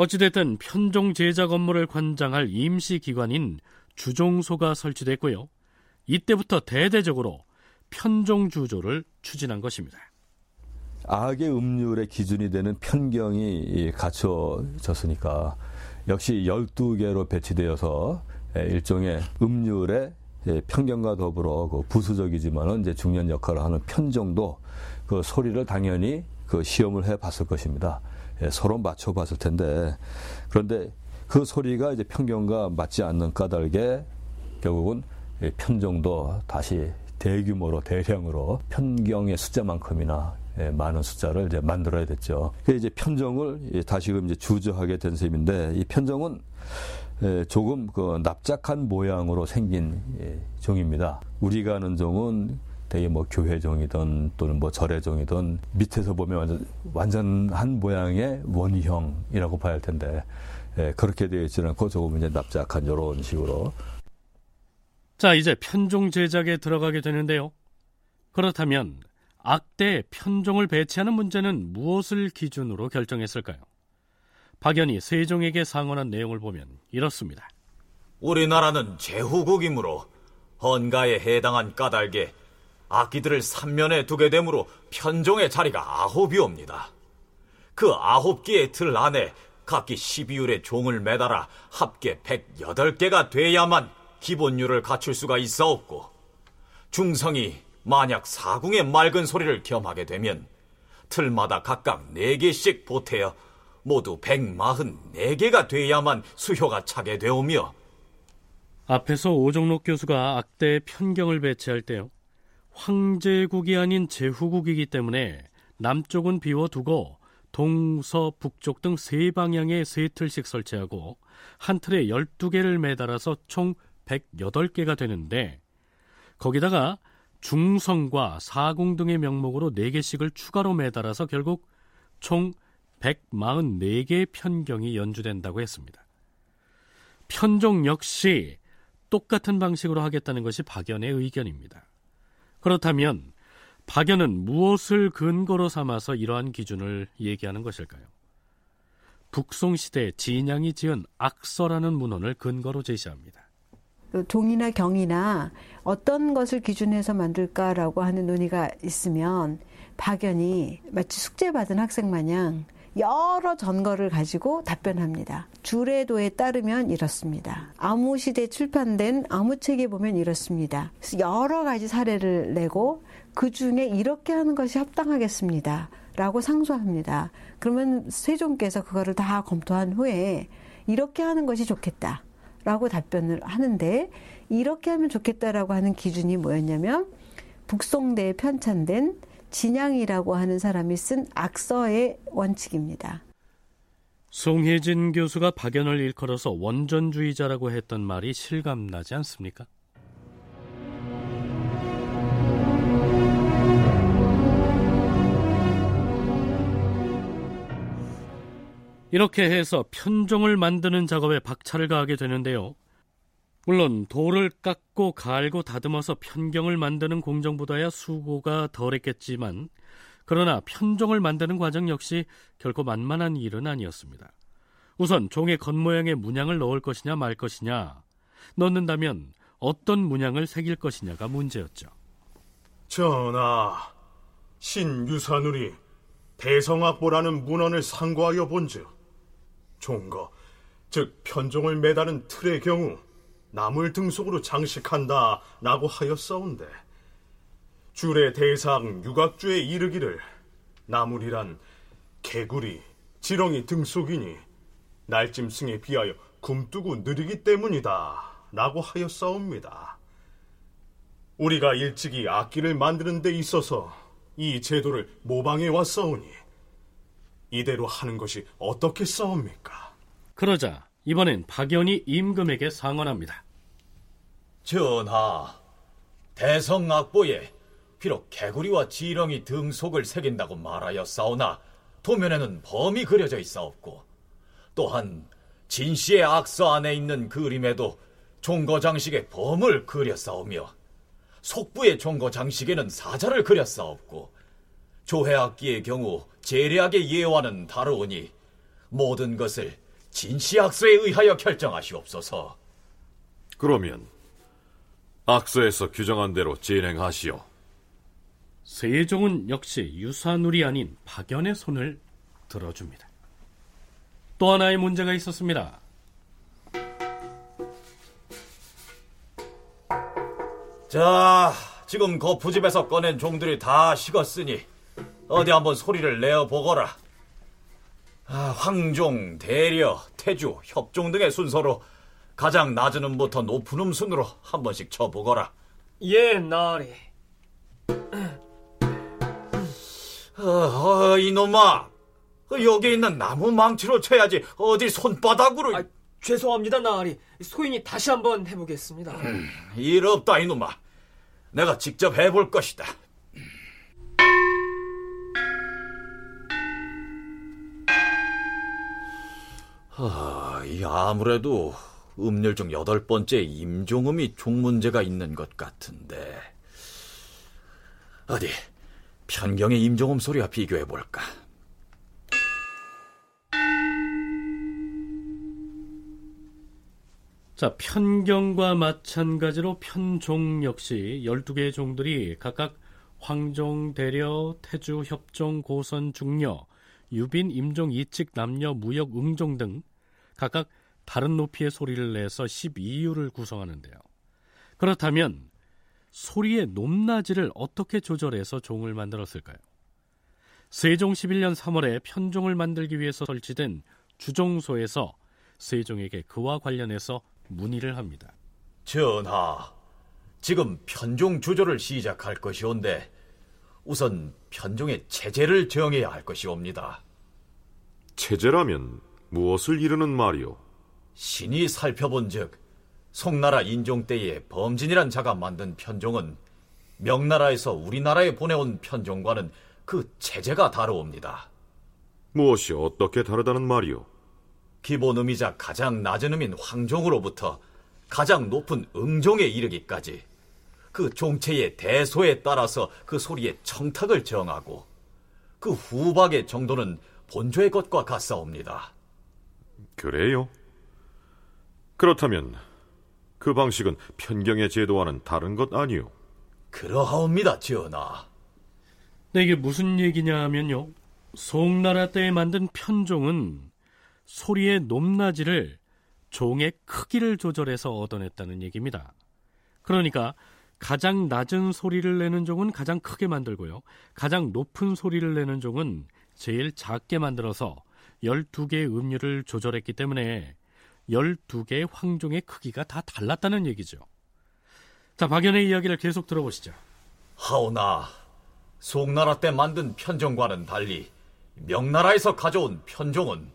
어찌됐든 편종 제작 업무를 관장할 임시기관인 주종소가 설치됐고요. 이때부터 대대적으로 편종 주조를 추진한 것입니다. 악의 음률의 기준이 되는 편경이 갖춰졌으니까 역시 12개로 배치되어서 일종의 음률의 편경과 더불어 그 부수적이지만은 이제 중요한 역할을 하는 편정도 그 소리를 당연히 그 시험을 해 봤을 것입니다. 서로 맞춰 봤을 텐데 그런데 그 소리가 이제 편경과 맞지 않는 까닭에 결국은 편정도 다시 대규모로 대량으로 편경의 숫자만큼이나 예, 많은 숫자를 이제 만들어야 됐죠. 그 이제 편정을 다시금 이제 주저하게 된 셈인데 이 편정은 예, 조금 그 납작한 모양으로 생긴 예, 종입니다. 우리가 아는 종은 되게 뭐 교회종이든 또는 뭐 절회종이든 밑에서 보면 완전 완전한 모양의 원형이라고 봐야 할 텐데 그렇게 되어 있지 않고 조금 이제 납작한 이런 식으로 자, 이제 편종 제작에 들어가게 되는데요. 그렇다면 악대 편종을 배치하는 문제는 무엇을 기준으로 결정했을까요? 박연이 세종에게 상언한 내용을 보면 이렇습니다. 우리나라는 제후국이므로 헌가에 해당한 까닭에 악기들을 삼면에 두게 되므로 편종의 자리가 아홉이옵니다. 그 아홉 개의 틀 안에 각기 12율의 종을 매달아 합계 108개가 돼야만 기본율을 갖출 수가 있어없고 중성이 만약 사궁의 맑은 소리를 겸하게 되면 틀마다 각각 4개씩 보태어 모두 144개가 돼야만 수효가 차게 되오며 앞에서 오종록 교수가 악대의 편경을 배치할 때요. 황제국이 아닌 제후국이기 때문에 남쪽은 비워두고 동서 북쪽 등 세 방향에 세 틀씩 설치하고 한 틀에 12개를 매달아서 총 108개가 되는데 거기다가 중성과 사공 등의 명목으로 4개씩을 추가로 매달아서 결국 총 144개의 편경이 연주된다고 했습니다. 편종 역시 똑같은 방식으로 하겠다는 것이 박연의 의견입니다. 그렇다면 박연은 무엇을 근거로 삼아서 이러한 기준을 얘기하는 것일까요? 북송시대 진양이 지은 악서라는 문헌을 근거로 제시합니다. 종이나 경이나 어떤 것을 기준해서 만들까라고 하는 논의가 있으면 박연이 마치 숙제 받은 학생 마냥 여러 전거를 가지고 답변합니다. 주례도에 따르면 이렇습니다. 아무 시대 출판된 아무 책에 보면 이렇습니다. 여러 가지 사례를 내고 그 중에 이렇게 하는 것이 합당하겠습니다. 라고 상소합니다. 그러면 세종께서 그거를 다 검토한 후에 이렇게 하는 것이 좋겠다. 라고 답변을 하는데 이렇게 하면 좋겠다라고 하는 기준이 뭐였냐면 북송대에 편찬된 진양이라고 하는 사람이 쓴 악서의 원칙입니다. 송혜진 교수가 박연을 일컬어서 원전주의자라고 했던 말이 실감나지 않습니까? 이렇게 해서 편종을 만드는 작업에 박차를 가하게 되는데요. 물론 돌을 깎고 갈고 다듬어서 편경을 만드는 공정보다야 수고가 덜했겠지만 그러나 편종을 만드는 과정 역시 결코 만만한 일은 아니었습니다. 우선 종의 겉모양의 문양을 넣을 것이냐 말 것이냐 넣는다면 어떤 문양을 새길 것이냐가 문제였죠. 전하, 신유사누리 대성악보라는 문헌을 상고하여 본즉 종거, 즉 편종을 매다는 틀의 경우 나물 등속으로 장식한다 라고 하였사온데 줄의 대상 유각주에 이르기를 나물이란 개구리, 지렁이 등속이니 날짐승에 비하여 굼뜨고 느리기 때문이다 라고 하였사옵니다. 우리가 일찍이 악기를 만드는 데 있어서 이 제도를 모방해 왔사오니 이대로 하는 것이 어떻겠사옵니까? 그러자 이번엔 박연이 임금에게 상언합니다. 전하, 대성악보에 비록 개구리와 지렁이 등속을 새긴다고 말하였사오나 도면에는 범이 그려져 있사옵고 또한 진씨의 악서 안에 있는 그림에도 종거장식의 범을 그렸사오며 속부의 종거장식에는 사자를 그렸사옵고 조회악기의 경우 재래악의 예화는 다르오니 모든 것을 진시 악서에 의하여 결정하시옵소서. 그러면 악서에서 규정한 대로 진행하시오. 세종은 역시 유사누리 아닌 박연의 손을 들어줍니다. 또 하나의 문제가 있었습니다. 자, 지금 거푸집에서 꺼낸 종들이 다 식었으니 어디 한번 소리를 내어 보거라. 아, 황종, 대려, 태주, 협종 등의 순서로 가장 낮은 음부터 높은 음 순으로 한 번씩 쳐보거라. 예, 나리. 어, 어, 이놈아, 여기 있는 나무 망치로 쳐야지 어디 손바닥으로. 아, 죄송합니다, 나리. 소인이 다시 한번 해보겠습니다. 음, 일 없다, 이놈아. 내가 직접 해볼 것이다. 아, 이 아무래도 음률 중 여덟 번째 임종음이 종문제가 있는 것 같은데. 어디, 편경의 임종음 소리와 비교해 볼까? 자, 편경과 마찬가지로 편종 역시 12개의 종들이 각각 황종, 대려, 태주, 협종, 고선, 중려, 유빈, 임종, 이칙, 남녀, 무역, 응종 등 각각 다른 높이의 소리를 내서 12유를 구성하는데요. 그렇다면 소리의 높낮이를 어떻게 조절해서 종을 만들었을까요? 세종 11년 3월에 편종을 만들기 위해서 설치된 주종소에서 세종에게 그와 관련해서 문의를 합니다. 전하, 지금 편종 주조를 시작할 것이온데 우선 편종의 체제를 정해야 할 것이옵니다. 체제라면 무엇을 이루는 말이오? 신이 살펴본즉 송나라 인종 때에 범진이란 자가 만든 편종은 명나라에서 우리나라에 보내온 편종과는 그 체제가 다르옵니다. 무엇이 어떻게 다르다는 말이오? 기본 음이자 가장 낮은 음인 황종으로부터 가장 높은 응종에 이르기까지 그 종체의 대소에 따라서 그 소리의 청탁을 정하고 그 후박의 정도는 본조의 것과 같사옵니다. 그래요? 그렇다면 그 방식은 편경의 제도와는 다른 것 아니오? 그러하옵니다, 전하. 네, 이게 무슨 얘기냐 하면요. 송나라 때에 만든 편종은 소리의 높낮이를 종의 크기를 조절해서 얻어냈다는 얘기입니다. 그러니까 가장 낮은 소리를 내는 종은 가장 크게 만들고요. 가장 높은 소리를 내는 종은 제일 작게 만들어서 12개의 음률을 조절했기 때문에 12개의 황종의 크기가 다 달랐다는 얘기죠. 자, 박연의 이야기를 계속 들어보시죠. 하오나 송나라 때 만든 편종과는 달리 명나라에서 가져온 편종은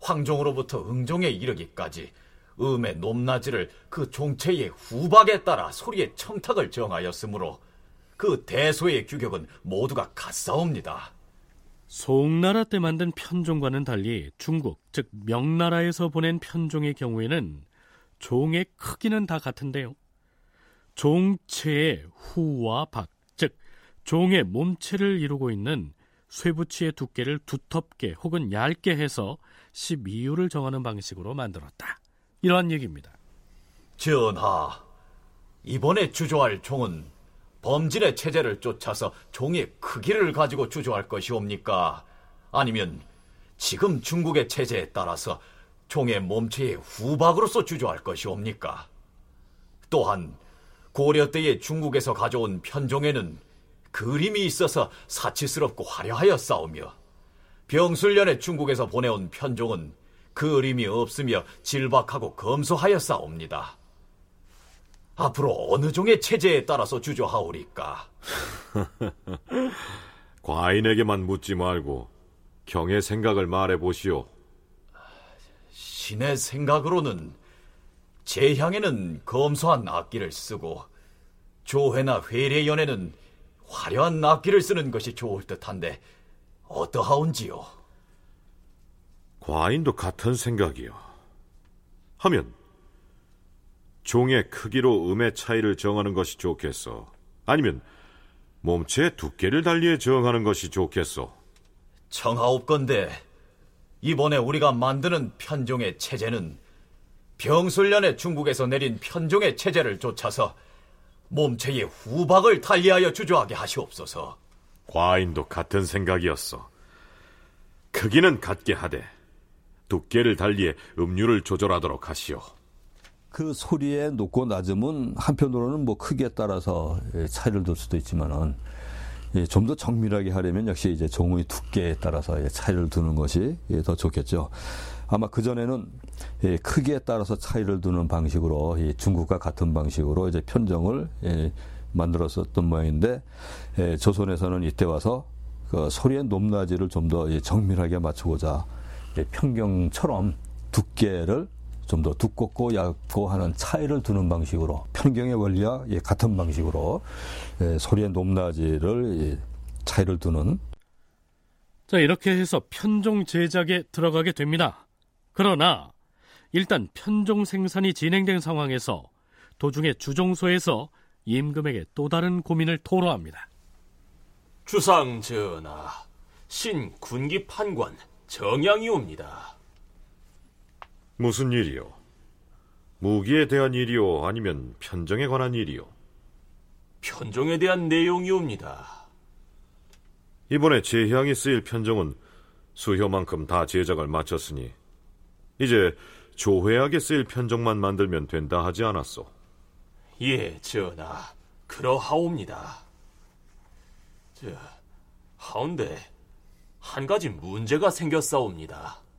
황종으로부터 응종에 이르기까지 음의 높낮이를 그 종체의 후박에 따라 소리의 청탁을 정하였으므로 그 대소의 규격은 모두가 같사옵니다. 송나라 때 만든 편종과는 달리 중국, 즉 명나라에서 보낸 편종의 경우에는 종의 크기는 다 같은데요. 종체의 후와 박, 즉 종의 몸체를 이루고 있는 쇠붙이의 두께를 두텁게 혹은 얇게 해서 12유를 정하는 방식으로 만들었다. 이러한 얘기입니다. 전하, 이번에 주조할 종은 범진의 체제를 쫓아서 종의 크기를 가지고 주조할 것이옵니까? 아니면 지금 중국의 체제에 따라서 종의 몸체의 후박으로서 주조할 것이옵니까? 또한 고려 때의 중국에서 가져온 편종에는 그림이 있어서 사치스럽고 화려하여 싸우며 병술년에 중국에서 보내온 편종은 그림이 없으며 질박하고 검소하여 싸웁니다. 앞으로 어느 종의 체제에 따라서 주저하오리까? 과인에게만 묻지 말고 경의 생각을 말해 보시오. 신의 생각으로는 제 향에는 검소한 악기를 쓰고 조회나 회례 연에는 화려한 악기를 쓰는 것이 좋을 듯한데 어떠하온지요? 과인도 같은 생각이요. 하면 종의 크기로 음의 차이를 정하는 것이 좋겠어? 아니면 몸체의 두께를 달리해 정하는 것이 좋겠어? 청하옵건데 이번에 우리가 만드는 편종의 체제는 병술년에 중국에서 내린 편종의 체제를 쫓아서 몸체의 후박을 달리하여 주저하게 하시옵소서. 과인도 같은 생각이었어. 크기는 같게 하되 두께를 달리해 음률을 조절하도록 하시오. 그 소리의 높고 낮음은 한편으로는 뭐 크기에 따라서 예, 차이를 둘 수도 있지만은 예, 좀 더 정밀하게 하려면 역시 이제 종의 두께에 따라서 예, 차이를 두는 것이 더 좋겠죠. 아마 그 전에는 크기에 따라서 차이를 두는 방식으로 중국과 같은 방식으로 이제 편정을 만들었었던 모양인데 조선에서는 이때 와서 그 소리의 높낮이를 좀 더 정밀하게 맞추고자 편경처럼 두께를 좀 더 두껍고 얇고 하는 차이를 두는 방식으로 편경의 원리와 같은 방식으로 소리의 높낮이를 차이를 두는 자 이렇게 해서 편종 제작에 들어가게 됩니다. 그러나 일단 편종 생산이 진행된 상황에서 도중에 주종소에서 임금에게 또 다른 고민을 토로합니다. 주상 전하, 신 군기 판관 정양이옵니다. 무슨 일이요? 무기에 대한 일이요? 아니면 편정에 관한 일이요? 편종에 대한 내용이옵니다. 이번에 제향이 쓰일 편정은 수효만큼 다 제작을 마쳤으니 이제 조회하게 쓰일 편정만 만들면 된다 하지 않았소? 예, 전하. 그러하옵니다. 저, 하운데 한 가지 문제가 생겼사옵니다.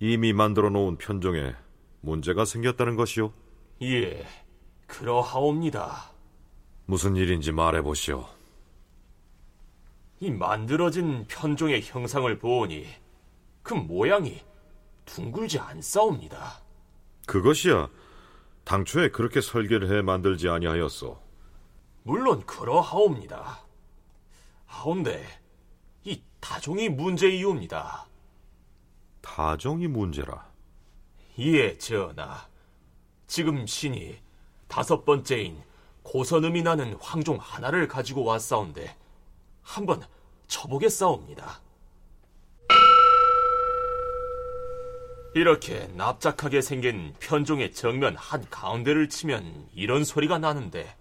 이미 만들어 놓은 편종에 문제가 생겼다는 것이오? 예, 그러하옵니다. 무슨 일인지 말해 보시오. 이 만들어진 편종의 형상을 보니 그 모양이 둥글지 않사옵니다. 그것이야 당초에 그렇게 설계를 해 만들지 아니하였소. 물론 그러하옵니다. 하온데 이 타종이 문제이옵니다. 타종이 문제라. 예, 전하. 지금 신이 다섯 번째인 고선음이 나는 황종 하나를 가지고 왔사온데 한번 쳐보겠사옵니다. 이렇게 납작하게 생긴 편종의 정면 한 가운데를 치면 이런 소리가 나는데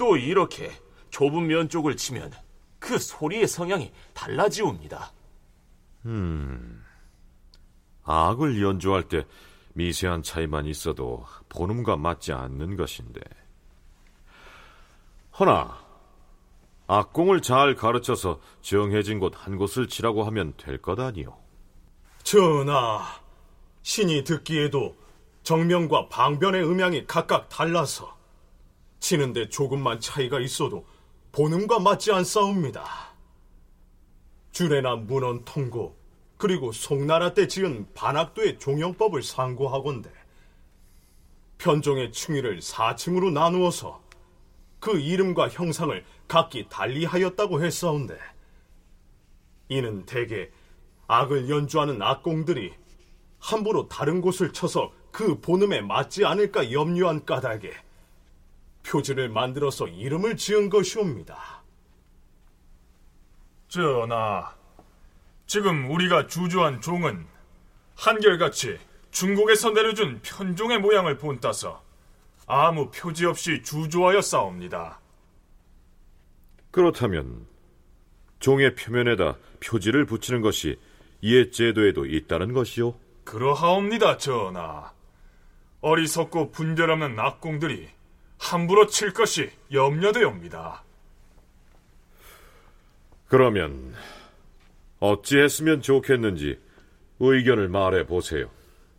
또 이렇게 좁은 면 쪽을 치면 그 소리의 성향이 달라지옵니다. 음, 악을 연주할 때 미세한 차이만 있어도 본음과 맞지 않는 것인데. 허나 악공을 잘 가르쳐서 정해진 곳 한 곳을 치라고 하면 될 것 아니오. 전하, 신이 듣기에도 정명과 방변의 음향이 각각 달라서 치는데 조금만 차이가 있어도 본음과 맞지 않사옵니다. 주례나 문헌 통고 그리고 송나라 때 지은 반학도의 종영법을 상고하건대 편종의 층위를 4층으로 나누어서 그 이름과 형상을 각기 달리하였다고 했사온데 이는 대개 악을 연주하는 악공들이 함부로 다른 곳을 쳐서 그 본음에 맞지 않을까 염려한 까닭에 표지를 만들어서 이름을 지은 것이옵니다. 전하, 지금 우리가 주저한 종은 한결같이 중국에서 내려준 편종의 모양을 본따서 아무 표지 없이 주저하여 싸웁니다. 그렇다면 종의 표면에다 표지를 붙이는 것이 옛 제도에도 있다는 것이요? 그러하옵니다, 전하. 어리석고 분별 없는 악공들이 함부로 칠 것이 염려되옵니다. 그러면 어찌했으면 좋겠는지 의견을 말해 보세요.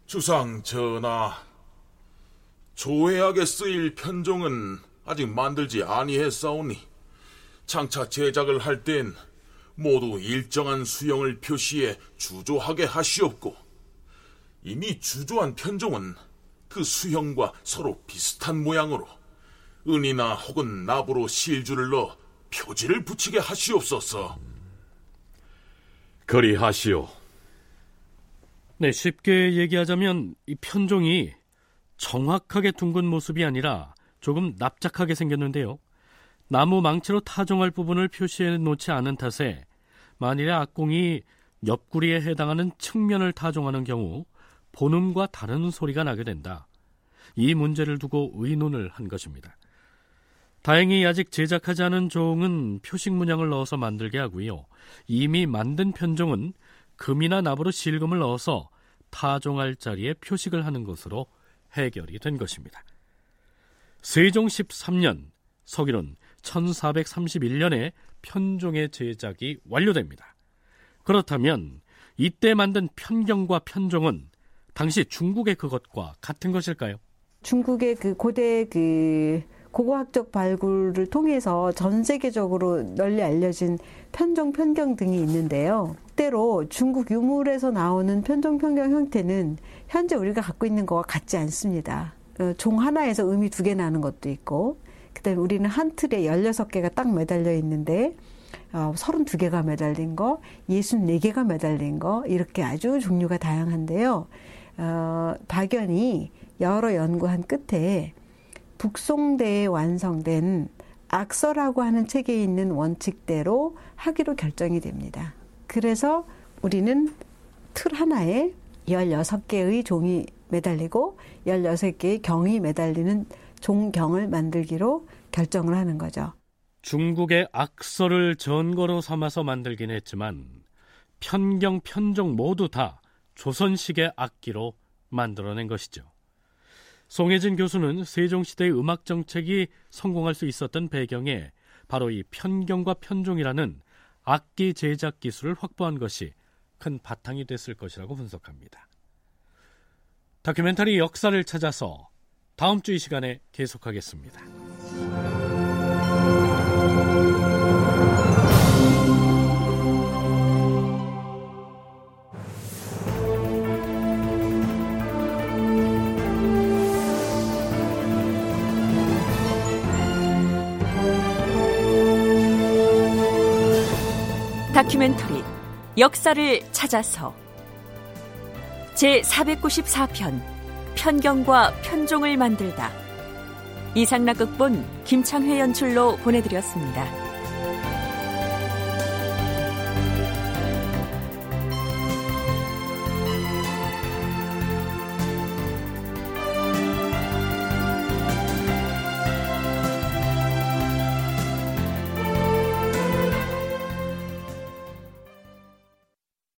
주상 전하, 조회하게 쓰일 편종은 아직 만들지 아니했사오니 장차 제작을 할 땐 모두 일정한 수형을 표시해 주조하게 하시옵고 이미 주조한 편종은 그 수형과 서로 비슷한 모양으로 은이나 혹은 납으로 실줄을 넣어 표지를 붙이게 하시옵소서. 그리하시오. 네, 쉽게 얘기하자면 이 편종이 정확하게 둥근 모습이 아니라 조금 납작하게 생겼는데요. 나무 망치로 타종할 부분을 표시해 놓지 않은 탓에 만일에 악공이 옆구리에 해당하는 측면을 타종하는 경우 본음과 다른 소리가 나게 된다. 이 문제를 두고 의논을 한 것입니다. 다행히 아직 제작하지 않은 종은 표식 문양을 넣어서 만들게 하고요. 이미 만든 편종은 금이나 납으로 실금을 넣어서 타종할 자리에 표식을 하는 것으로 해결이 된 것입니다. 세종 13년 서기론 1431년에 편종의 제작이 완료됩니다. 그렇다면 이때 만든 편경과 편종은 당시 중국의 그것과 같은 것일까요? 중국의 그 고대 그 고고학적 발굴을 통해서 전 세계적으로 널리 알려진 편종, 편경 등이 있는데요. 때로 중국 유물에서 나오는 편종, 편경 형태는 현재 우리가 갖고 있는 것과 같지 않습니다. 어, 종 하나에서 음이 두 개 나는 것도 있고, 그 다음에 우리는 한 틀에 16개가 딱 매달려 있는데, 어, 32개가 매달린 거, 64개가 매달린 거, 이렇게 아주 종류가 다양한데요. 어, 박연이 여러 연구한 끝에 북송대에 완성된 악서라고 하는 책에 있는 원칙대로 하기로 결정이 됩니다. 그래서 우리는 틀 하나에 16개의 종이 매달리고 16개의 경이 매달리는 종경을 만들기로 결정을 하는 거죠. 중국의 악서를 전거로 삼아서 만들긴 했지만 편경, 편종 모두 다 조선식의 악기로 만들어낸 것이죠. 송혜진 교수는 세종시대의 음악 정책이 성공할 수 있었던 배경에 바로 이 편경과 편종이라는 악기 제작 기술을 확보한 것이 큰 바탕이 됐을 것이라고 분석합니다. 다큐멘터리 역사를 찾아서 다음 주 이 시간에 계속하겠습니다. 다큐멘터리 역사를 찾아서 제 494편 편경과 편종을 만들다 이상락 극본 김창회 연출로 보내드렸습니다.